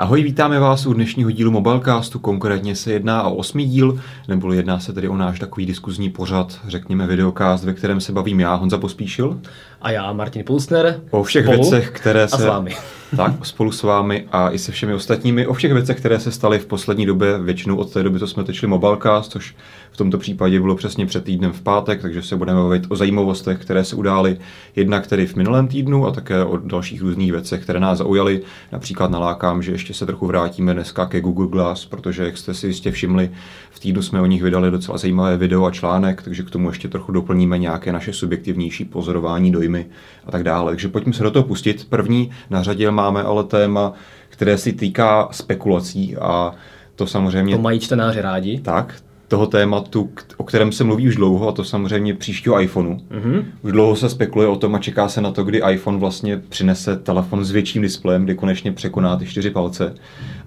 Ahoj, vítáme vás u dnešního dílu Mobilecastu, konkrétně se jedná o osmý díl, nebo jedná se tedy o náš takový diskuzní pořad, řekněme videokast, ve kterém se bavím já, Honza Pospíšil. A já, Martin Pulsner. O všech spolu věcech, které se... A s vámi. Tak, spolu s vámi a i se všemi ostatními. O všech věcech, které se staly v poslední době, většinou od té doby, co jsme tečli Mobilecast, což tomto případě bylo přesně před týdnem v pátek, takže se budeme bavit o zajímavostech, které se udály jednak tedy v minulém týdnu a také o dalších různých věcech, které nás zaujaly. Například nalákám, že ještě se trochu vrátíme dneska ke Google Glass, protože, jak jste si jistě všimli, v týdnu jsme o nich vydali docela zajímavé video a článek, takže k tomu ještě trochu doplníme nějaké naše subjektivnější pozorování, dojmy a tak dále. Takže pojďme se do toho pustit. První na řadě máme ale téma, které si týká spekulací a to samozřejmě... To mají čtenáři rádi. Tak, toho tématu, o kterém se mluví už dlouho, a to samozřejmě příštího iPhoneu. Mm-hmm. Už dlouho se spekuluje o tom a čeká se na to, kdy iPhone vlastně přinese telefon s větším displejem, kdy konečně překoná ty čtyři palce.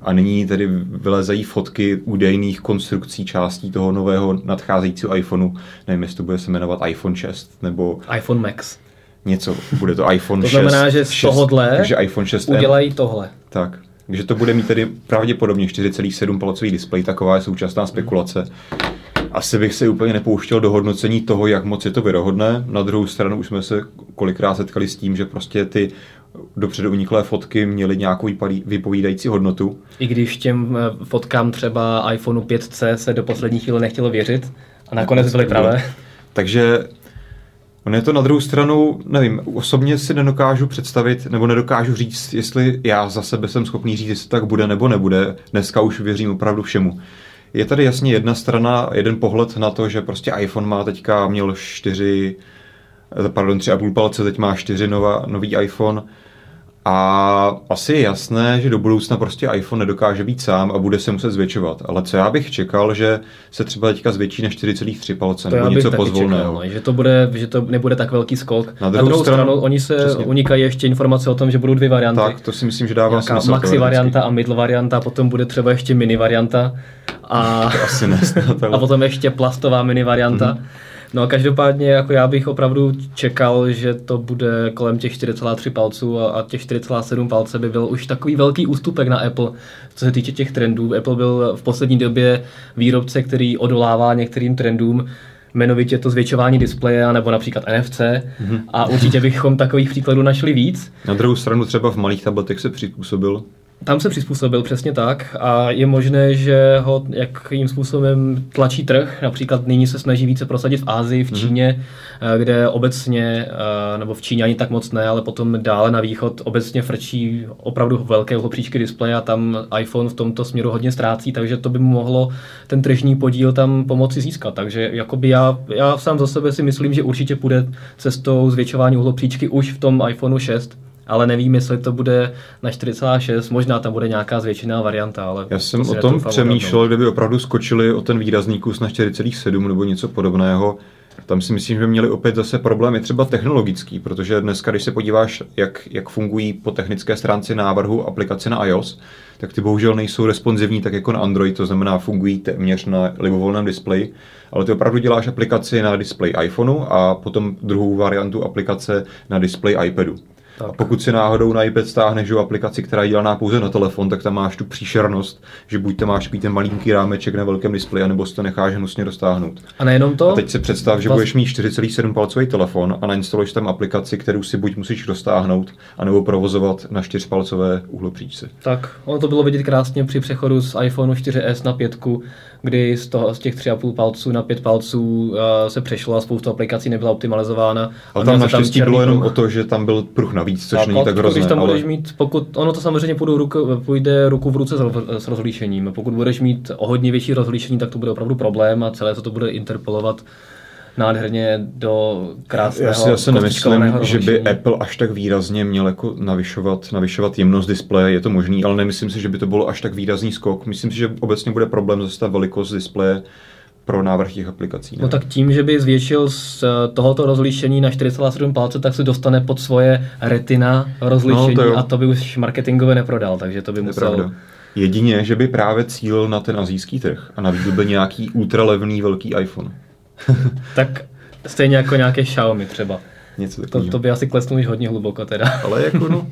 A nyní tedy vylezají fotky údajných konstrukcí částí toho nového nadcházejícího iPhoneu. Nevím, jestli to bude se jmenovat iPhone 6 nebo... iPhone Max. Něco, bude to iPhone 6. To znamená, 6, že z 6, tohohle takže iPhone 6 udělají tohle. Tak, takže to bude mít tedy pravděpodobně 4,7 palcový displej, taková je současná spekulace. Asi bych se úplně nepouštěl do hodnocení toho, jak moc je to věrohodné. Na druhou stranu už jsme se kolikrát setkali s tím, že prostě ty dopředu uniklé fotky měly nějakou vypovídající hodnotu. I když těm eh, fotkám třeba iPhoneu 5C se do poslední chvíle nechtělo věřit a nakonec byly pravé. Takže On je to na druhou stranu, nevím, osobně si nedokážu představit, nebo nedokážu říct, jestli já za sebe jsem schopný říct, jestli tak bude nebo nebude. Dneska už věřím opravdu všemu. Je tady jasně jedna strana, jeden pohled na to, že prostě iPhone má teďka, měl čtyři, pardon, tři a půl palce, teď má čtyři nová, nový iPhone a asi je jasné, že do budoucna prostě iPhone nedokáže být sám a bude se muset zvětšovat. Ale co já bych čekal, že se třeba teďka zvětší na 4,3 palce nebo něco pozvolného. Čekal, no, že, to bude, že to nebude tak velký skok. Na druhou, na druhou stranu, stranu oni se přesně. unikají ještě informace o tom, že budou dvě varianty. Tak, to si myslím, že dává Nějaká smysl. maxi varianta a middle varianta, potom bude třeba ještě mini varianta. A, to asi ne, a potom ještě plastová mini varianta. Mm-hmm. No a každopádně jako já bych opravdu čekal, že to bude kolem těch 4,3 palců a, a těch 4,7 palce by byl už takový velký ústupek na Apple, co se týče těch trendů. Apple byl v poslední době výrobce, který odolává některým trendům, jmenovitě to zvětšování displeje nebo například NFC mm-hmm. a určitě bychom takových příkladů našli víc. Na druhou stranu třeba v malých tabletech se přizpůsobil tam se přizpůsobil přesně tak a je možné, že ho jakým způsobem tlačí trh. Například nyní se snaží více prosadit v Ázii, v mhm. Číně, mm. kde obecně, eh, nebo v Číně ani tak moc ne, ale potom dále na východ obecně frčí opravdu velké uhopříčky displeje a tam iPhone v tomto směru hodně ztrácí, takže to by mu mohlo ten tržní podíl tam pomoci získat. Takže jakoby já, já sám za sebe si myslím, že určitě půjde cestou zvětšování uhlopříčky už v tom iPhoneu 6, ale nevím, jestli to bude na 4,6, možná tam bude nějaká zvětšená varianta, ale... Já jsem o tom přemýšlel, kdyby opravdu skočili o ten výrazný kus na 4,7 nebo něco podobného, tam si myslím, že měli opět zase problémy třeba technologický, protože dneska, když se podíváš, jak, jak fungují po technické stránce návrhu aplikace na iOS, tak ty bohužel nejsou responsivní tak jako na Android, to znamená fungují téměř na libovolném displeji, ale ty opravdu děláš aplikaci na displej iPhoneu a potom druhou variantu aplikace na displej iPadu. Tak. A pokud si náhodou na iPad stáhneš do aplikaci, která je dělaná pouze na telefon, tak tam máš tu příšernost, že buď tam máš ten malinký rámeček na velkém displeji, nebo si to necháš hnusně roztáhnout. A nejenom to. A teď si představ, že budeš mít 4,7 palcový telefon a nainstaluješ tam aplikaci, kterou si buď musíš roztáhnout, anebo provozovat na 4 palcové uhlopříčce. Tak, ono to bylo vidět krásně při přechodu z iPhone 4S na 5, kdy z, toho, z těch 3,5 palců na 5 palců uh, se přešlo a spoustu aplikací nebyla optimalizována. Ale tam naštěstí bylo jenom o to, že tam byl pruh navíc, což tak, není tak hrozné. Když tam ale... budeš mít, pokud, ono to samozřejmě půjde ruku, půjde ruku v ruce s, rozlíšením. Pokud budeš mít o hodně větší rozlišení, tak to bude opravdu problém a celé se to bude interpolovat nádherně do krásného Já si zase nemyslím, že by Apple až tak výrazně měl jako navyšovat, navyšovat jemnost displeje, je to možný, ale nemyslím si, že by to bylo až tak výrazný skok. Myslím si, že obecně bude problém zase ta velikost displeje pro návrh těch aplikací. Ne? No tak tím, že by zvětšil z eh, tohoto rozlišení na 4,7 palce, tak se dostane pod svoje retina rozlišení no, to a to by už marketingově neprodal, takže to by musel... Pravda. Jedině, že by právě cílil na ten azijský trh a navíc by nějaký ultralevný velký iPhone. tak stejně jako nějaké Xiaomi třeba. Něco to, to by asi klesnul už hodně hluboko teda. Ale jako no,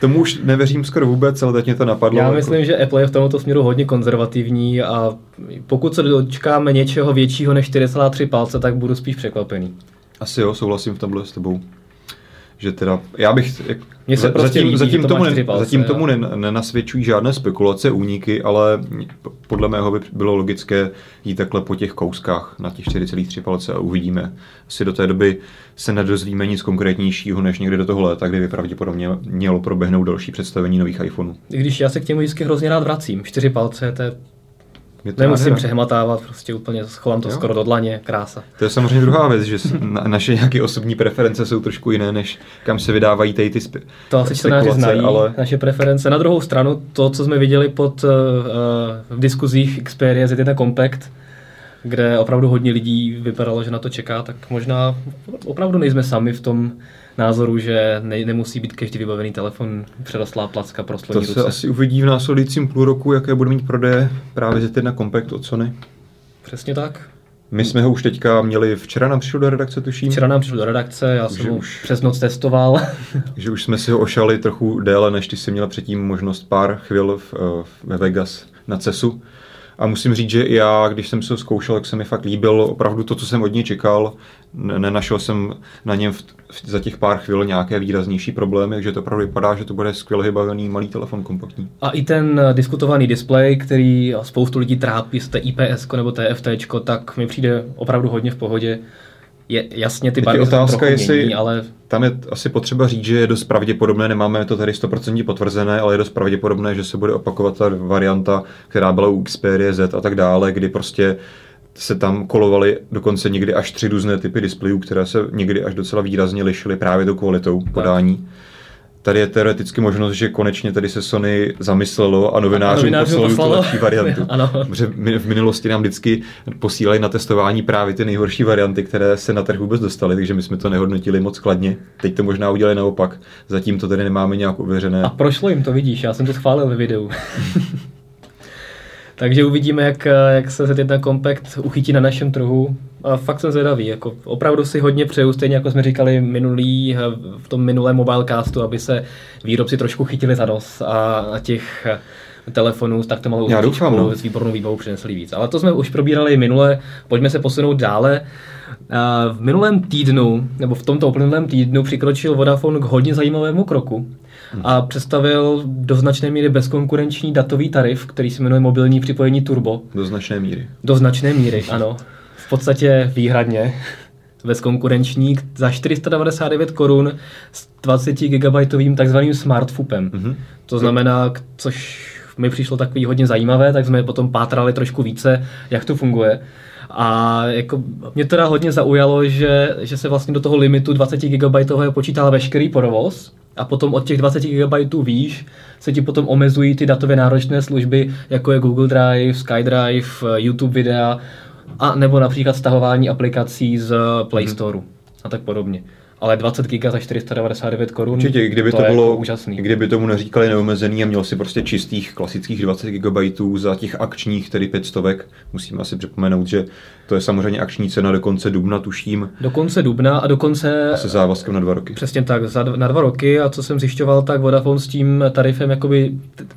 Tomu už nevěřím skoro vůbec, ale teď mě to napadlo. Já jako... myslím, že Apple je v tomto směru hodně konzervativní a pokud se dočkáme něčeho většího než 4,3 palce, tak budu spíš překvapený. Asi jo, souhlasím v tomhle s tebou že teda, já bych, Mně se prostě zatím, líbí, zatím, to tomu, ne, palce, zatím tomu ne, nenasvědčují žádné spekulace, úniky, ale podle mého by bylo logické jít takhle po těch kouskách na těch 4,3 palce a uvidíme. Asi do té doby se nedozvíme nic konkrétnějšího než někdy do toho léta, kdy by pravděpodobně mělo proběhnout další představení nových iPhoneů. I když já se k těmu vždycky hrozně rád vracím. Čtyři palce, to je Nemusím nádhera. přehmatávat, prostě úplně schovám to jo. skoro do dlaně, krása. To je samozřejmě druhá věc, že na, naše nějaké osobní preference jsou trošku jiné, než kam se vydávají tady ty spe- To asi čtenáři znají, ale... naše preference. Na druhou stranu, to, co jsme viděli pod, uh, v diskuzích Xperia Z1 Compact, kde opravdu hodně lidí vypadalo, že na to čeká, tak možná opravdu nejsme sami v tom názoru, že ne, nemusí být každý vybavený telefon předostlá placka pro To ruce. se asi uvidí v následujícím půl roku, jaké bude mít prodeje právě Z1 Compact od Sony. Přesně tak. My jsme ho už teďka měli, včera nám přišel do redakce, tuším. Včera nám přišel do redakce, já jsem ho už, přes noc testoval. že už jsme si ho ošali trochu déle, než ty jsi měl předtím možnost pár chvil v, ve Vegas na CESu. A musím říct, že já, když jsem se zkoušel, tak se mi fakt líbil opravdu to, co jsem od něj čekal. Nenašel jsem na něm v, v, za těch pár chvil nějaké výraznější problémy, takže to opravdu vypadá, že to bude skvěle vybavený malý telefon kompaktní. A i ten eh, diskutovaný displej, který spoustu lidí trápí, jestli to IPS nebo TFT, tak mi přijde opravdu hodně v pohodě je, jasně ty barvy otázka, jestli mění, ale... Tam je asi potřeba říct, že je dost pravděpodobné, nemáme to tady 100% potvrzené, ale je dost pravděpodobné, že se bude opakovat ta varianta, která byla u Xperia Z a tak dále, kdy prostě se tam kolovaly dokonce někdy až tři různé typy displejů, které se někdy až docela výrazně lišily právě tou kvalitou podání. Tak tady je teoreticky možnost, že konečně tady se Sony zamyslelo a novinářům poslalo tu lepší variantu. ano. Protože v minulosti nám vždycky posílali na testování právě ty nejhorší varianty, které se na trh vůbec dostaly, takže my jsme to nehodnotili moc kladně. Teď to možná udělali naopak. Zatím to tady nemáme nějak uvěřené. A prošlo jim to, vidíš, já jsem to schválil ve videu. Takže uvidíme, jak, jak se ten Compact uchytí na našem trhu. A fakt jsem zvědavý. Jako opravdu si hodně přeju, stejně jako jsme říkali minulý, v tom minulém mobilecastu, aby se výrobci trošku chytili za nos a, a těch telefonů s takto malou Já doufám, no. s výbornou výbavou přinesli víc. Ale to jsme už probírali minule, pojďme se posunout dále. V minulém týdnu, nebo v tomto uplynulém týdnu přikročil Vodafone k hodně zajímavému kroku a představil do značné míry bezkonkurenční datový tarif, který se jmenuje mobilní připojení Turbo. Do značné míry. Do značné míry, ano. V podstatě výhradně bezkonkurenční za 499 korun s 20 GB takzvaným smartfupem. Mm-hmm. To znamená, což mi přišlo takový hodně zajímavé, tak jsme potom pátrali trošku více, jak to funguje. A jako mě teda hodně zaujalo, že, že se vlastně do toho limitu 20 GB počítá veškerý provoz, a potom od těch 20 GB výš se ti potom omezují ty datově náročné služby, jako je Google Drive, SkyDrive, YouTube videa, a nebo například stahování aplikací z Play mhm. Store a tak podobně ale 20 GB za 499 korun. Určitě, kdyby to, to bylo jako úžasný. Kdyby tomu neříkali neomezený a měl si prostě čistých klasických 20 GB za těch akčních, tedy 500, musíme asi připomenout, že to je samozřejmě akční cena do konce dubna, tuším. Do konce dubna a do konce... A se závazkem na dva roky. Přesně tak, za, na dva roky a co jsem zjišťoval, tak Vodafone s tím tarifem jakoby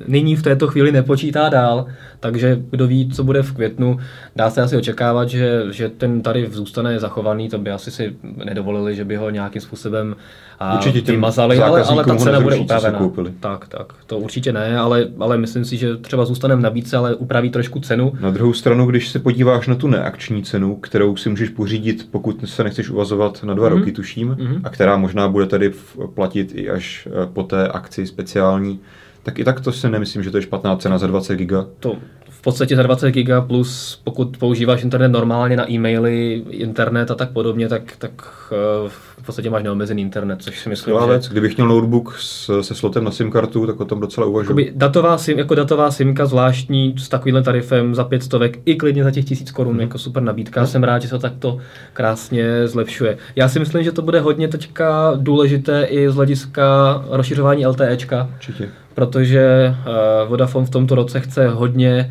nyní v této chvíli nepočítá dál, takže kdo ví, co bude v květnu, dá se asi očekávat, že, že ten tarif zůstane zachovaný, to by asi si nedovolili, že by ho nějakým způsobem a určitě vymazali, ale, ale ta cena bude upravena. Tak, tak, to určitě ne, ale, ale myslím si, že třeba zůstane v nabídce, ale upraví trošku cenu. Na druhou stranu, když se podíváš na tu neakční cenu, kterou si můžeš pořídit, pokud se nechceš uvazovat na dva mm-hmm. roky, tuším, mm-hmm. a která možná bude tady platit i až eh, po té akci speciální, tak i tak to si nemyslím, že to je špatná cena za 20 giga. To v podstatě za 20 giga plus pokud používáš internet normálně na e-maily, internet a tak podobně, tak, tak eh, v podstatě máš neomezený internet, což si myslím, že... věc. Kdybych měl notebook s, se slotem na SIM kartu, tak o tom docela uvažuji. Jakoby datová SIM, jako datová SIMka zvláštní s takovýmhle tarifem za 500 i klidně za těch 1000 korun, hmm. jako super nabídka. No. Jsem rád, že se to takto krásně zlepšuje. Já si myslím, že to bude hodně teďka důležité i z hlediska rozšiřování LTEčka. Určitě. Protože uh, Vodafone v tomto roce chce hodně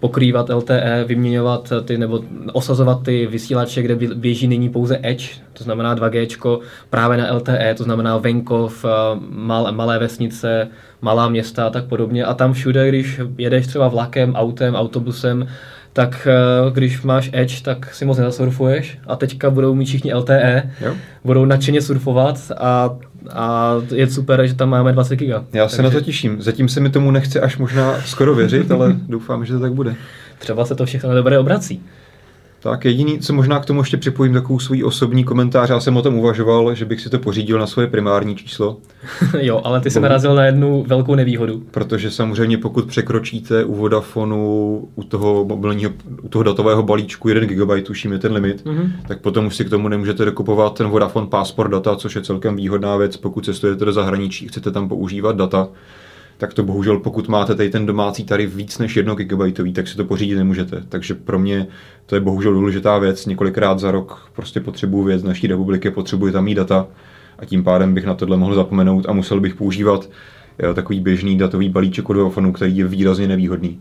pokrývat LTE, vyměňovat ty nebo osazovat ty vysílače, kde běží nyní pouze Edge, to znamená 2G, právě na LTE, to znamená venkov, mal, malé vesnice, malá města a tak podobně. A tam všude, když jedeš třeba vlakem, autem, autobusem, tak eh, když máš Edge, tak si moc nezasurfuješ a teďka budou mít všichni LTE, jo. budou nadšeně surfovat a, a je super, že tam máme 20 giga. Já se Takže... na to těším. Zatím se mi tomu nechce až možná skoro věřit, ale doufám, že to tak bude. Třeba se to všechno na dobré obrací. Tak jediný, co možná k tomu ještě připojím takovou svůj osobní komentář, já jsem o tom uvažoval, že bych si to pořídil na svoje primární číslo. jo, ale ty jsi narazil na jednu velkou nevýhodu. Protože samozřejmě pokud překročíte u Vodafonu, u toho mobilního, u toho datového balíčku 1 GB, tuším je ten limit, mm-hmm. tak potom už si k tomu nemůžete dokupovat ten Vodafone Passport data, což je celkem výhodná věc, pokud cestujete do zahraničí, chcete tam používat data tak to bohužel pokud máte tady ten domácí tarif víc než 1 GB, tak si to pořídit nemůžete. Takže pro mě to je bohužel důležitá věc. Několikrát za rok prostě potřebuji věc naší republiky, potřebuji tam mít data a tím pádem bych na tohle mohl zapomenout a musel bych používat jo, takový běžný datový balíček od Vodafonu, který je výrazně nevýhodný.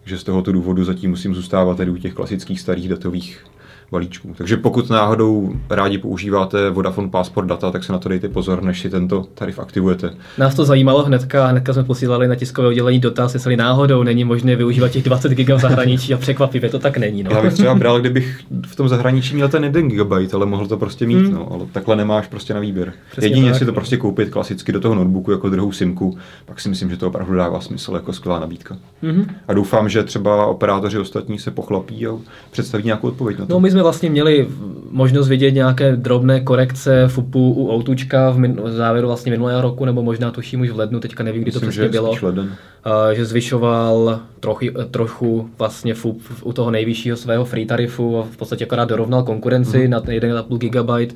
Takže z tohoto důvodu zatím musím zůstávat tady u těch klasických starých datových balíčků. Takže pokud náhodou rádi používáte Vodafone Passport data, tak se na to dejte pozor, než si tento tarif aktivujete. Nás to zajímalo hnedka, hnedka jsme posílali na tiskové oddělení dotaz, jestli náhodou není možné využívat těch 20 GB v zahraničí a překvapivě to tak není. No. Já bych třeba bral, kdybych v tom zahraničí měl ten 1 GB, ale mohl to prostě mít, hmm. no, ale takhle nemáš prostě na výběr. Přesně Jedině si to prostě koupit klasicky do toho notebooku jako druhou simku, pak si myslím, že to opravdu dává smysl jako skvělá nabídka. Hmm. A doufám, že třeba operátoři ostatní se pochlapí a představí nějakou odpověď na to. No, my jsme vlastně měli možnost vidět nějaké drobné korekce FUPu u Outučka v, min- v závěru vlastně minulého roku, nebo možná tuším už v lednu, teďka nevím, kdy Myslím, to přesně bylo. Leden. Uh, že zvyšoval trochu, trochu vlastně FUP u toho nejvyššího svého free tarifu a v podstatě akorát dorovnal konkurenci mm. na 1,5 GB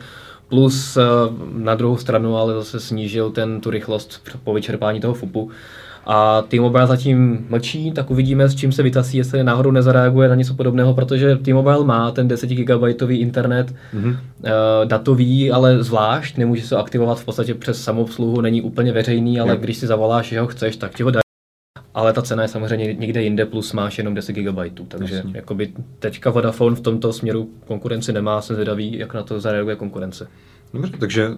plus na druhou stranu ale zase snížil ten tu rychlost po vyčerpání toho FUPu. A T-Mobile zatím mlčí, tak uvidíme, s čím se vytasí, jestli náhodou nezareaguje na něco podobného, protože T-Mobile má ten 10 GB internet mm-hmm. uh, datový, ale zvlášť, nemůže se aktivovat v podstatě přes samobsluhu, není úplně veřejný, ale když si zavoláš, že ho chceš, tak ti ho dají. Ale ta cena je samozřejmě někde jinde, plus máš jenom 10 GB, takže Jasně. jakoby teďka Vodafone v tomto směru konkurenci nemá, jsem zvědavý, jak na to zareaguje konkurence. Dobře, takže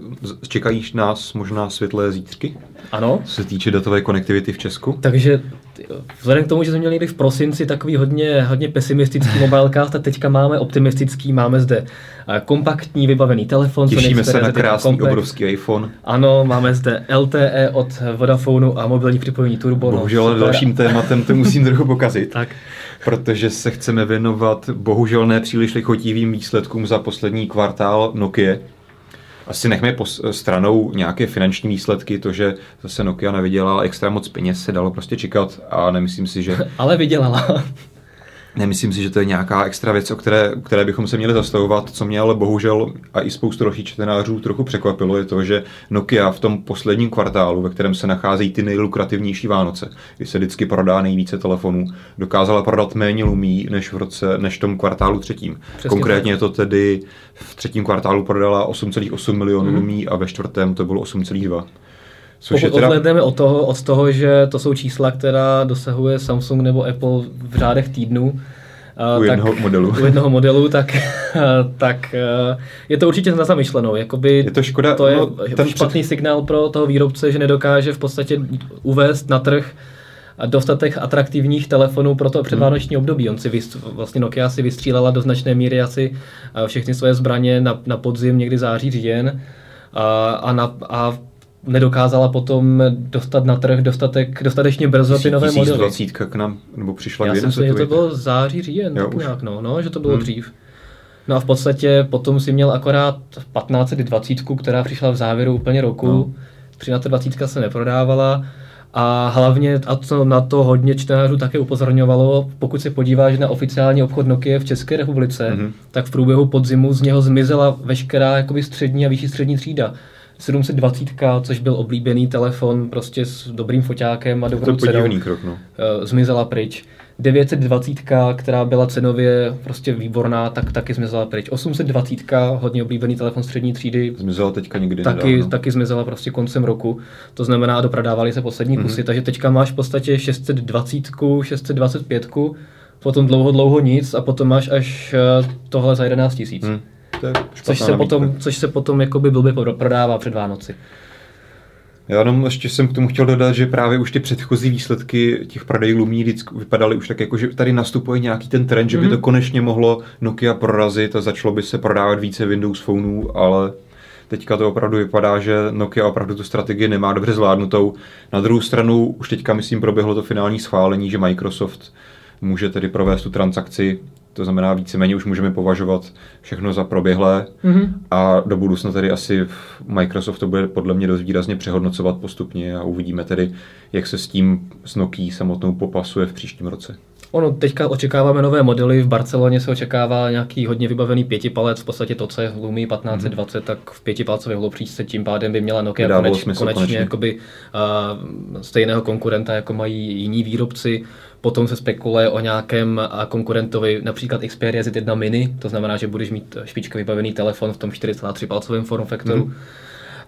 čekají nás možná světlé zítřky? Ano. Co se týče datové konektivity v Česku? Takže vzhledem k tomu, že jsme měli někdy v prosinci takový hodně, hodně pesimistický mobilecast, tak teďka máme optimistický, máme zde eh, kompaktní vybavený telefon. Těšíme se na krásný komplex. obrovský iPhone. Ano, máme zde LTE od Vodafonu a mobilní připojení Turbo. No, bohužel no, dalším tématem to musím trochu pokazit. tak. Protože se chceme věnovat bohužel ne příliš lichotivým výsledkům za poslední kvartál Nokia asi nechme stranou nějaké finanční výsledky, to, že zase Nokia nevydělala extra moc peněz, se dalo prostě čekat a nemyslím si, že... Ale vydělala. Nemyslím si, že to je nějaká extra věc, o které, které bychom se měli zastavovat. Co mě ale bohužel a i spoustu dalších čtenářů trochu překvapilo, je to, že Nokia v tom posledním kvartálu, ve kterém se nacházejí ty nejlukrativnější Vánoce, kdy se vždycky prodá nejvíce telefonů, dokázala prodat méně lumí než v roce, než v tom kvartálu třetím. Přesně Konkrétně tak. to tedy v třetím kvartálu prodala 8,8 milionů mm. lumí a ve čtvrtém to bylo 8,2. Což Pokud teda... odhledneme od toho, od toho, že to jsou čísla, která dosahuje Samsung nebo Apple v řádech týdnů, u jednoho tak, modelu. U jednoho modelu, tak, tak je to určitě na zamyšlenou. Jakoby je to škoda. To je no, ten špatný před... signál pro toho výrobce, že nedokáže v podstatě uvést na trh dostatek atraktivních telefonů pro to předvánoční hmm. období. On si vyst, vlastně Nokia si vystřílela do značné míry asi všechny svoje zbraně na, na podzim, někdy září, říjen. A, a, na, a nedokázala potom dostat na trh dostatek, dostatečně brzo ty nové modely. 20 k nám, nebo přišla Já si myslím, že to bylo září, říjen, jo, nějak, no, no, že to bylo hmm. dřív. No a v podstatě potom si měl akorát 1520, která přišla v závěru úplně roku. No. 1320 se neprodávala. A hlavně, a to na to hodně čtenářů také upozorňovalo, pokud se podíváš na oficiální obchod Nokia v České republice, mm-hmm. tak v průběhu podzimu z něho zmizela veškerá jakoby střední a vyšší střední třída. 720, což byl oblíbený telefon prostě s dobrým foťákem a dobrou to cenou, krok, no. Eh, zmizela pryč. 920, která byla cenově prostě výborná, tak taky zmizela pryč. 820, hodně oblíbený telefon střední třídy. Zmizela teďka někdy taky, nedávno. taky zmizela prostě koncem roku. To znamená, doprodávali se poslední kusy, mm-hmm. takže teďka máš v podstatě 620, 625 potom dlouho, dlouho nic a potom máš až eh, tohle za 11 tisíc. Hmm. Což se, potom, což se potom jakoby blbě prodává před Vánoci. Já jenom ještě jsem k tomu chtěl dodat, že právě už ty předchozí výsledky těch prodejů Lumí vypadaly už tak jako, že tady nastupuje nějaký ten trend, že by to mhm. konečně mohlo Nokia prorazit a začalo by se prodávat více Windows phoneů, ale teďka to opravdu vypadá, že Nokia opravdu tu strategii nemá dobře zvládnutou. Na druhou stranu už teďka, myslím, proběhlo to finální schválení, že Microsoft může tedy provést tu transakci to znamená, víceméně už můžeme považovat všechno za proběhlé mm-hmm. a do budoucna tedy asi Microsoft to bude podle mě dost výrazně přehodnocovat postupně a uvidíme tedy, jak se s tím s Nokia samotnou popasuje v příštím roce. Ono, teďka očekáváme nové modely, v Barceloně se očekává nějaký hodně vybavený pětipalec, v podstatě to, co je v Lumii 1520, mm-hmm. tak v pětipalcové holopříčce tím pádem by měla Nokia koneč, konečně, konečně. Jakoby, uh, stejného konkurenta, jako mají jiní výrobci. Potom se spekuluje o nějakém konkurentovi, například Xperia Z1 Mini, to znamená, že budeš mít špička vybavený telefon v tom 4,3 palcovém form factoru. Mm-hmm.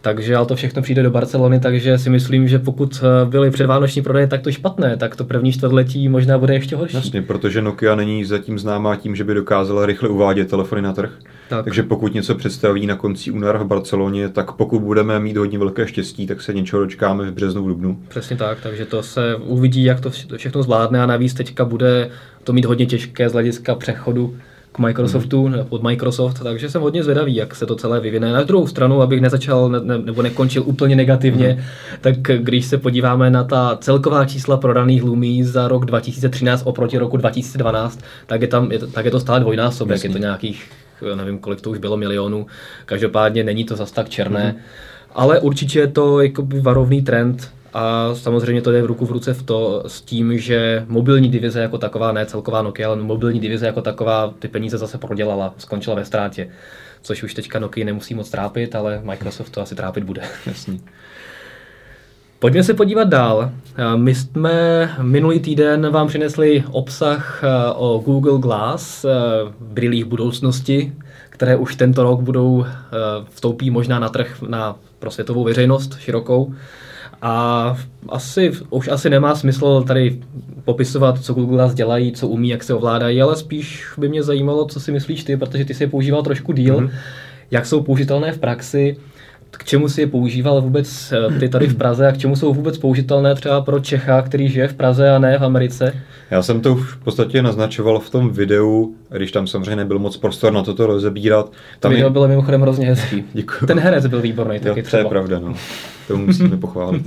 Takže ale to všechno přijde do Barcelony, takže si myslím, že pokud eh, byly předvánoční prodeje takto špatné, tak to první čtvrtletí možná bude ještě horší. Jasně, protože Nokia není zatím známá tím, že by dokázala rychle uvádět telefony na trh. Tak. Takže pokud něco představí na konci února v Barceloně, tak pokud budeme mít hodně velké štěstí, tak se něčeho dočkáme v březnu, v dubnu. Přesně tak, takže to se uvidí, jak to všechno zvládne a navíc teďka bude to mít hodně těžké z hlediska přechodu k Microsoftu, hmm. pod Microsoft, takže jsem hodně zvědavý, jak se to celé vyvine. Na druhou stranu, abych nezačal ne, ne, nebo nekončil úplně negativně, hmm. tak když se podíváme na ta celková čísla prodaných Lumí za rok 2013 oproti roku 2012, tak je, tam, je, tak je to stále dvojnásobek, Jasně. je to nějakých, nevím, kolik to už bylo milionů. Každopádně není to zas tak černé. Hmm. Ale určitě je to jakoby varovný trend, a samozřejmě to jde v ruku v ruce v to s tím, že mobilní divize jako taková, ne celková Nokia, ale mobilní divize jako taková ty peníze zase prodělala, skončila ve ztrátě. Což už teďka Nokia nemusí moc trápit, ale Microsoft to asi trápit bude. Jasný. Pojďme se podívat dál. My jsme minulý týden vám přinesli obsah o Google Glass, brýlích budoucnosti, které už tento rok budou vstoupí možná na trh na, pro světovou veřejnost širokou. A asi, už asi nemá smysl tady popisovat, co Google Glass dělají, co umí, jak se ovládají, ale spíš by mě zajímalo, co si myslíš ty, protože ty si je používal trošku díl, mm-hmm. jak jsou použitelné v praxi, k čemu si je používal vůbec eh, ty tady v Praze a k čemu jsou vůbec použitelné třeba pro Čecha, který žije v Praze a ne v Americe? Já jsem to už v podstatě naznačoval v tom videu, když tam samozřejmě nebyl moc prostor na toto rozebírat. Tam Video je... bylo mimochodem hrozně hezký. Děkuji. Ten herec byl výborný taky jo, třeba. To je pravda, no. To musíme pochválit.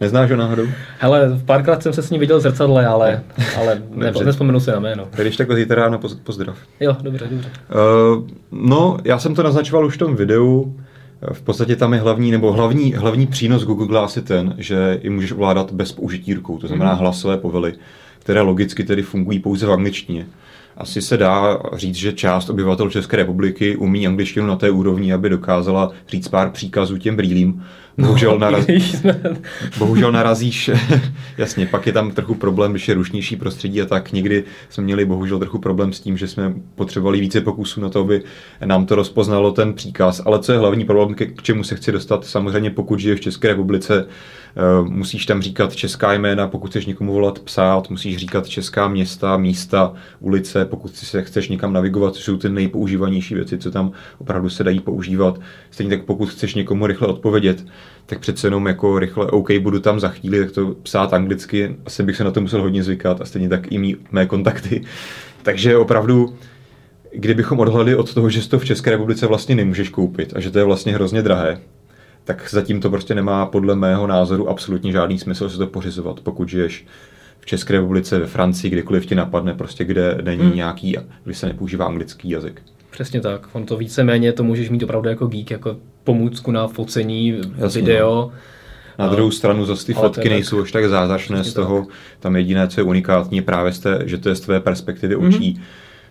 Neznáš ho náhodou? Hele, párkrát jsem se s ním viděl v zrcadle, ale, ale ne, nespomenu si na jméno. Když tak zítra ráno pozdrav. Jo, dobře, dobře. Uh, no, já jsem to naznačoval už v tom videu. V podstatě tam je hlavní, nebo hlavní, hlavní přínos Google Glass je ten, že ji můžeš ovládat bez použití rukou, to znamená mm. hlasové povely, které logicky tedy fungují pouze v angličtině. Asi se dá říct, že část obyvatel České republiky umí angličtinu na té úrovni, aby dokázala říct pár příkazů těm brýlím. Bohužel, no, naraz... bohužel narazíš, jasně, pak je tam trochu problém, když je rušnější prostředí a tak někdy jsme měli bohužel trochu problém s tím, že jsme potřebovali více pokusů na to, aby nám to rozpoznalo ten příkaz. Ale co je hlavní problém, k čemu se chci dostat, samozřejmě pokud žije v České republice, musíš tam říkat česká jména, pokud chceš někomu volat psát, musíš říkat česká města, místa, ulice, pokud si se chceš někam navigovat, jsou ty nejpoužívanější věci, co tam opravdu se dají používat. Stejně tak pokud chceš někomu rychle odpovědět, tak přece jenom jako rychle, OK, budu tam za chvíli, tak to psát anglicky, asi bych se na to musel hodně zvykat a stejně tak i mý, mé kontakty. Takže opravdu, kdybychom odhledli od toho, že to v České republice vlastně nemůžeš koupit a že to je vlastně hrozně drahé, tak zatím to prostě nemá podle mého názoru absolutně žádný smysl se to pořizovat, pokud žiješ v České republice, ve Francii, kdekoliv ti napadne, prostě kde není hmm. nějaký, kdy se nepoužívá anglický jazyk. Přesně tak. On to víceméně to můžeš mít opravdu jako geek, jako pomůcku na focení, Jasně, video. No. Na druhou stranu zase ty fotky nejsou už tak zázračné z toho. Tak. Tam jediné, co je unikátní, je právě z té, že to je z tvé perspektivy očí. Mm-hmm.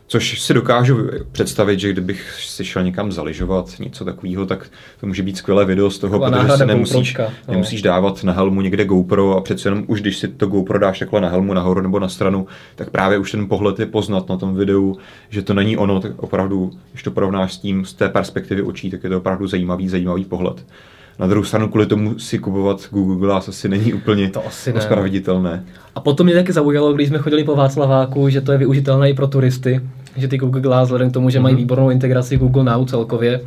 Což si dokážu představit, že kdybych si šel někam zaližovat, něco takového, tak to může být skvělé video z toho, Taková protože si nemusíš, no. nemusíš dávat na helmu někde GoPro a přece jenom už když si to GoPro dáš takhle na helmu nahoru nebo na stranu, tak právě už ten pohled je poznat na tom videu, že to není ono, tak opravdu, když to porovnáš s tím z té perspektivy očí, tak je to opravdu zajímavý, zajímavý pohled. Na druhou stranu kvůli tomu si kupovat Google Glass asi není úplně To asi ne. ospraveditelné. A potom mě taky zaujalo, když jsme chodili po Václaváku, že to je využitelné i pro turisty, že ty Google Glass, vzhledem k tomu, že mají výbornou integraci Google Now celkově,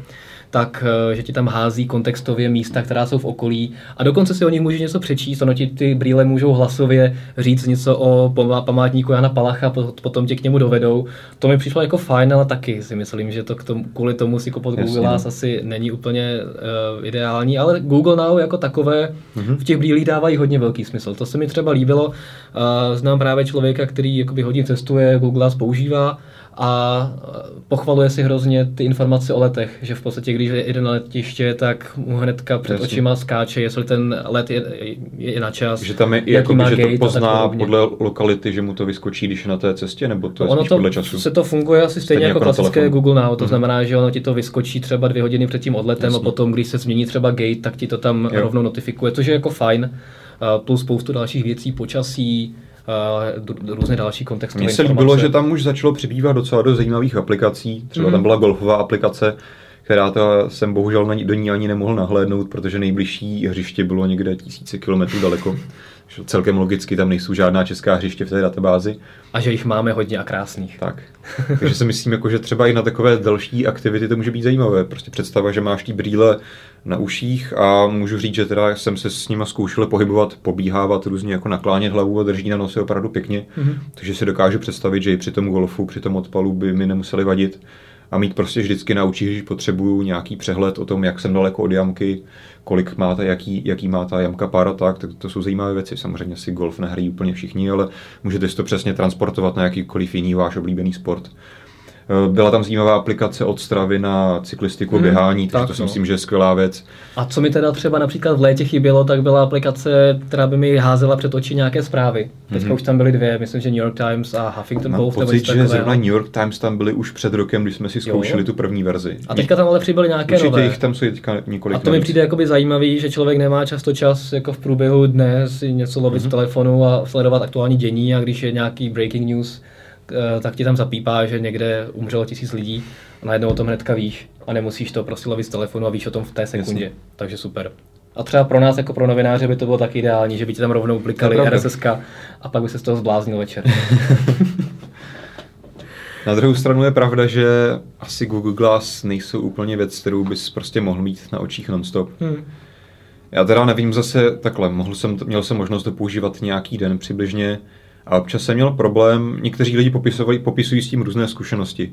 tak eh, že ti tam hází kontextově místa, která jsou v okolí a dokonce si o nich můžeš něco přečíst, ono ti ty brýle můžou hlasově říct něco o pamá- památníku Jana Palacha, po- potom tě k němu dovedou. To mi přišlo jako fajn, ale taky si myslím, že to k tomu, kvůli tomu si Jasně, Google Glass no. asi není úplně uh, ideální, ale Google Now jako takové v těch brýlích dávají hodně velký smysl. To se mi třeba líbilo. Uh, znám právě člověka, který jakoby hodně cestuje, Google Glass používá a uh, pochvaluje si hrozně ty informace o letech, že v podstatě, když jde na letiště, tak mu hnedka před Jasně. očima skáče, jestli ten let je, je, je na čas. Že tam je i jako, že to pozná podle lokality, že mu to vyskočí, když je na té cestě, nebo to je ono spíš to, podle času? se to funguje asi stejně, Stejně jako jako klasické. Google Now, to znamená, že ono ti to vyskočí třeba dvě hodiny před tím odletem Jasně. a potom, když se změní třeba gate, tak ti to tam Jo. rovnou notifikuje, což je jako fajn. Uh, plus spoustu dalších věcí, počasí, různé další kontextové Mně se informace. líbilo, že tam už začalo přibývat docela dost zajímavých aplikací. Třeba Mhm. tam byla golfová aplikace, která to jsem bohužel do ní ani nemohl nahlédnout, protože nejbližší hřiště bylo někde tisíce kilometrů daleko. Celkem logicky tam nejsou žádná česká hřiště v té databázi. A že jich máme hodně a krásných. Tak. Takže si myslím, jako, že třeba i na takové další aktivity to může být zajímavé. Prostě představa, že máš ty brýle na uších a můžu říct, že teda jsem se s nima zkoušel pohybovat, pobíhávat, různě jako naklánět hlavu a drží na nose opravdu pěkně. Mhm. Mm-hmm. Takže si dokážu představit, že i při tom golfu, při tom odpalu by mi nemuseli vadit a mít prostě vždycky na očích, když potřebuju nějaký přehled o tom, jak jsem daleko od jamky, kolik má ta, jaký, jaký má ta jamka pár a tak, tak to jsou zajímavé věci. Samozřejmě si golf nehrají úplně všichni, ale můžete si to přesně transportovat na jakýkoliv jiný váš oblíbený sport. Eh, Byla tam zajímavá aplikace od Stravy na cyklistiku, Hmm, hmm, běhání, takže tak to si no. myslím, že je skvělá věc. A co mi teda třeba například v létě chybělo, tak byla aplikace, která by mi házela před oči nějaké zprávy. Teďka už tam byly dvě, myslím, že New York Times a Huffington. Mám Post. pocit, že zrovna New York Times tam byli už před rokem, když jsme si zkoušeli tu první verzi. A teďka tam ale přibyly nějaké Určitě nové. jich tam jsou teďka několik A to mi přijde jakoby zajímavý, že člověk nemá často čas jako v průběhu dne si něco lovit Mhm. z telefonu a sledovat aktuální dění a když je nějaký breaking news, tak ti tam zapípá, že někde umřelo tisíc lidí a najednou o tom hnedka víš a nemusíš to prostě lovit z telefonu a víš o tom v té sekundě. Jasně. Takže super. A třeba pro nás jako pro novináře by to bylo tak ideální, že by ti tam rovnou pravda. RSS a pak by se z toho zbláznil večer. Na druhou stranu je pravda, že asi Google Glass nejsou úplně věc, kterou bys prostě mohl mít na očích nonstop. Hmm. Já teda nevím zase takhle, mohl jsem, měl jsem možnost to používat nějaký den přibližně a občas jsem měl problém, někteří lidi popisovali, popisují s tím různé zkušenosti.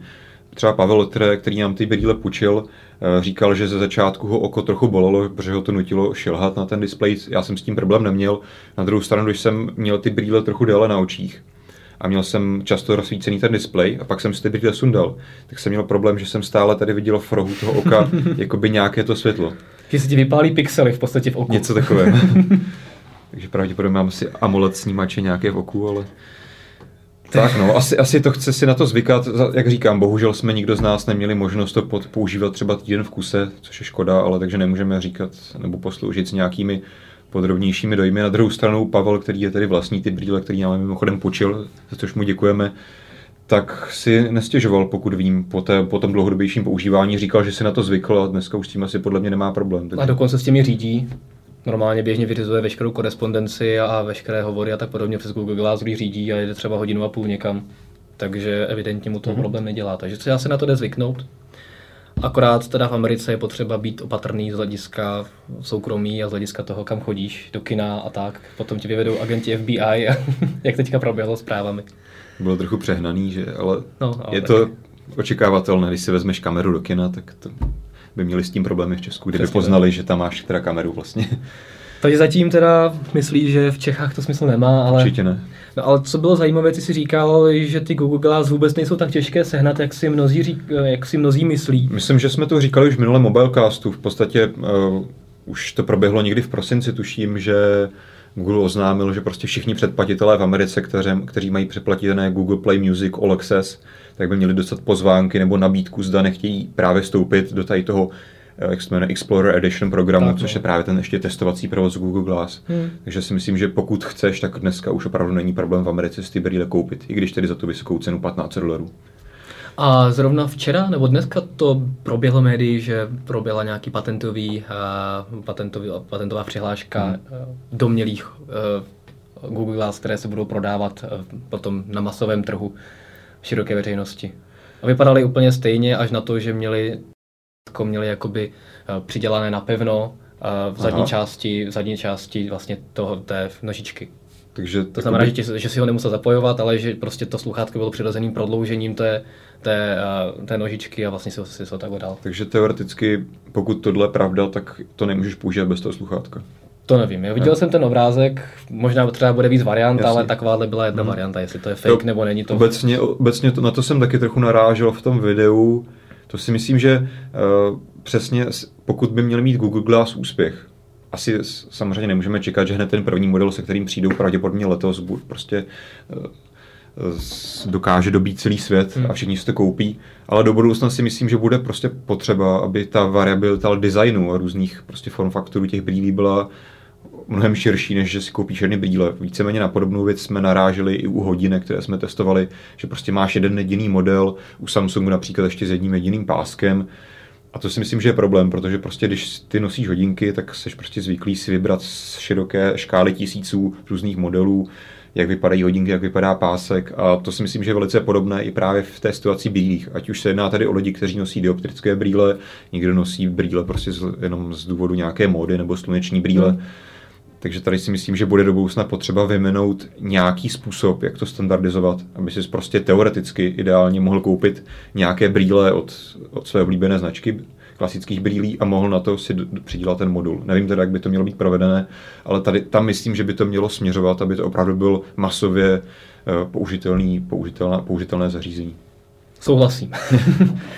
Třeba Pavel Lotre, který nám ty brýle půjčil, eh, říkal, že ze začátku ho oko trochu bolelo, protože ho to nutilo šilhat na ten displej. Já jsem s tím problém neměl. Na druhou stranu, když jsem měl ty brýle trochu déle na očích, a měl jsem často rozsvícený ten displej a pak jsem si ty brýle sundal, tak jsem měl problém, že jsem stále tady viděl v rohu toho oka jakoby nějaké to světlo. Že si ti vypálí pixely v podstatě v oku. Něco takového. Takže pravděpodobně mám asi amulet snímače nějaké v oku, ale... Tak no, asi, asi to chce si na to zvykat. Jak říkám, bohužel jsme nikdo z nás neměli možnost to pod, používat třeba týden v kuse, což je škoda, ale takže nemůžeme říkat nebo posloužit s nějakými podrobnějšími dojmy. Na druhou stranu Pavel, který je tedy vlastní ty brýle, který nám mimochodem počil, za což mu děkujeme, tak si nestěžoval, pokud vím, po, té, po tom dlouhodobějším používání. Říkal, že si na to zvykl a dneska už s tím asi podle mě nemá problém. A dokonce s těmi řídí. Normálně běžně vyřizuje veškerou korespondenci a veškeré hovory a tak podobně přes Google Glass, když řídí a jede třeba hodinu a půl někam. Takže evidentně mu to mm-hmm. problém nedělá. Takže se asi na to jde zvyknout. Akorát teda v Americe je potřeba být opatrný z hlediska soukromí a z hlediska toho, kam chodíš, do kina a tak. Potom ti vyvedou agenti FBI, jak teďka proběhlo s právami. Bylo trochu přehnaný, že, ale No, ale je tak. to očekávatelné, když si vezmeš kameru do kina, tak to by měli s tím problémy v Česku, kdyby Přesně poznali, že tam máš teda kameru vlastně. Takže zatím teda myslí, že v Čechách to smysl nemá, ale... Určitě ne. No ale co bylo zajímavé, ty si říkal, že ty Google Glass vůbec nejsou tak těžké sehnat, jak si mnozí, řík, jak si mnozí myslí. Myslím, že jsme to říkali už v minulém mobilecastu. V podstatě uh, už to proběhlo někdy v prosinci, tuším, že Google oznámil, že prostě všichni předplatitelé v Americe, kteří, kteří mají předplatěné Google Play Music All Access, tak by měli dostat pozvánky nebo nabídku, zda nechtějí právě vstoupit do tady toho eh, jak se jmenuje, Explorer Edition programu, Tak, což no. je právě ten ještě testovací provoz Google Glass. Hmm. Takže si myslím, že pokud chceš, tak dneska už opravdu není problém v Americe si ty brýle koupit, i když tedy za tu vysokou cenu 15 dolarů. A zrovna včera nebo dneska to proběhlo médii, že proběhla nějaký patentový, uh, patentový patentová přihláška hmm. uh, domělých uh, Google Glass, které se budou prodávat uh, potom na masovém trhu široké veřejnosti. A vypadaly úplně stejně, až na to, že měli, měli jakoby uh, přidělané napevno uh, v zadní Aha. části, v zadní části vlastně toho, té nožičky. Takže to znamená, že, že si ho nemusel zapojovat, ale že prostě to sluchátko bylo přirozeným prodloužením té, té, té nožičky a vlastně si ho, si ho takhle dal. Takže teoreticky, pokud tohle je pravda, tak to nemůžeš použít bez toho sluchátka. To nevím. Já viděl ne. jsem ten obrázek, možná třeba bude víc variant, Jasně. ale takováhle byla jedna hmm. varianta, jestli to je fake to, nebo není to. Obecně, obecně to, na to jsem taky trochu narážel v tom videu. To si myslím, že uh, přesně pokud by měl mít Google Glass úspěch, asi samozřejmě nemůžeme čekat, že hned ten první model, se kterým přijdou pravděpodobně letos, prostě uh, dokáže dobít celý svět hmm. a všichni si to koupí, ale do budoucna si myslím, že bude prostě potřeba, aby ta variabilita designu a různých prostě form faktorů těch brýlí byla mnohem širší, než že si koupíš jedny brýle. Víceméně na podobnou věc jsme naráželi i u hodinek, které jsme testovali, že prostě máš jeden jediný model, u Samsungu například ještě s jedním jediným páskem, a to si myslím, že je problém, protože prostě když ty nosíš hodinky, tak jsi prostě zvyklý si vybrat z široké škály tisíců různých modelů, jak vypadají hodinky, jak vypadá pásek a to si myslím, že je velice podobné i právě v té situaci bílých. Ať už se jedná tady o lidi, kteří nosí dioptrické brýle, někdo nosí brýle prostě z, jenom z důvodu nějaké módy nebo sluneční brýle. Hmm. Takže tady si myslím, že bude do budoucna potřeba vymenout nějaký způsob, jak to standardizovat, aby si prostě teoreticky ideálně mohl koupit nějaké brýle od, od své oblíbené značky, klasických brýlí a mohl na to si přidělat ten modul. Nevím teda, jak by to mělo být provedené, ale tady tam myslím, že by to mělo směřovat, aby to opravdu byl masově uh, použitelný, použitelné, použitelné zařízení. Souhlasím.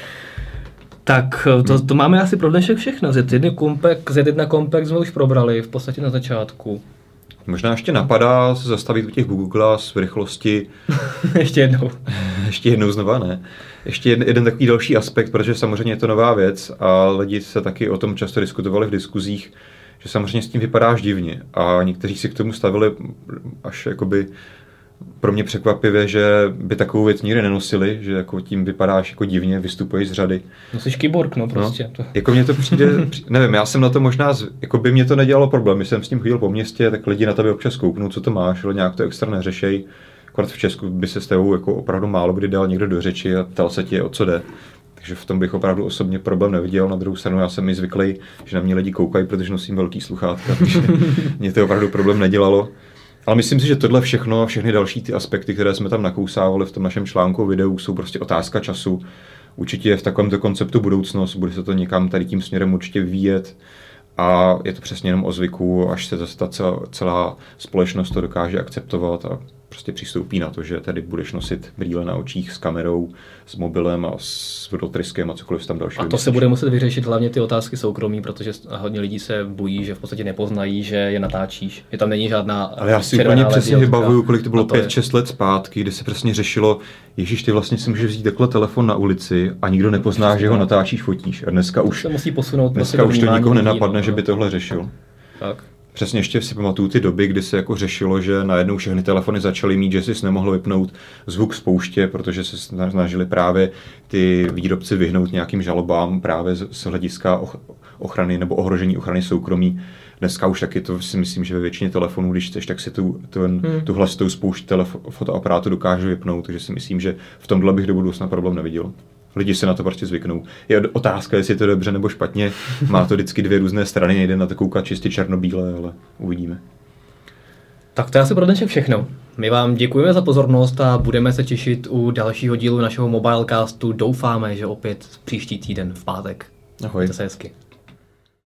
tak eh, to, to máme asi pro dnešek všechno. Z1 Compact, Z1 Compact jsme už probrali v podstatě na začátku. Možná ještě napadá se zastavit u těch Google Glass v rychlosti. ještě jednou. ještě jednou znova, ne. Ještě jeden, jeden takový další aspekt, protože samozřejmě je to nová věc a lidi se taky o tom často diskutovali v diskuzích, že samozřejmě s tím vypadáš divně a někteří si k tomu stavili až jakoby pro mě překvapivě, že by takovou věc nikdy nenosili, že jako tím vypadáš jako divně, vystupuješ z řady. No jsi kyborg, no prostě. No, jako mě to přijde, nevím, já jsem na to možná, jako by mě to nedělalo problém, když jsem s tím chodil po městě, tak lidi na tebe občas kouknou, co to máš, ale nějak to extra neřešej. Akorát v Česku by se s tebou jako opravdu málo kdy dal někdo do řeči a ptal se tě, o co jde. Takže v tom bych opravdu osobně problém neviděl. Na druhou stranu já jsem mi zvyklý, že na mě lidi koukají, protože nosím velký sluchátka, takže mě to opravdu problém nedělalo. Ale myslím si, že tohle všechno a všechny další ty aspekty, které jsme tam nakousávali v tom našem článku videu, jsou prostě otázka času. Určitě v takovémto konceptu budoucnost, bude se to někam tady tím směrem určitě vyvíjet a je to přesně jenom o zvyku, až se zase ta celá, celá společnost to dokáže akceptovat a prostě přistoupí na to, že tady budeš nosit brýle na očích s kamerou, s mobilem a s vodotryskem a cokoliv tam dalšího. A to se bude muset vyřešit hlavně ty otázky soukromí, protože hodně lidí se bojí, že v podstatě nepoznají, že je natáčíš. Je tam není žádná. Ale já si úplně přesně vybavuju, kolik to bylo 5-6 let zpátky, kdy se přesně řešilo, Ježíš, ty vlastně si můžeš vzít takhle telefon na ulici a nikdo nepozná, že ho natáčíš, fotíš. A dneska už, se musí posunout dneska už to nikoho nenapadne, no. že by tohle řešil. Tak. Přesně ještě si pamatuju ty doby, kdy se jako řešilo, že najednou všechny telefony začaly mít, že si nemohl vypnout zvuk z pouště, protože se snažili právě ty výrobci vyhnout nějakým žalobám právě z hlediska ochrany nebo ohrožení ochrany soukromí. Dneska už taky to si myslím, že ve většině telefonů, když chceš, tak si tu, ten, hmm. tu hlasitou spoušť fotoaparátu dokáže vypnout, takže si myslím, že v tomhle bych do budoucna problém neviděl lidi se na to prostě zvyknou. Je otázka, jestli je to dobře nebo špatně. Má to vždycky dvě různé strany, nejde na to koukat čistě černobíle, ale uvidíme. Tak to je asi pro dnešek všechno. My vám děkujeme za pozornost a budeme se těšit u dalšího dílu našeho Mobilecastu. Doufáme, že opět příští týden v pátek. Ahoj. se hezky.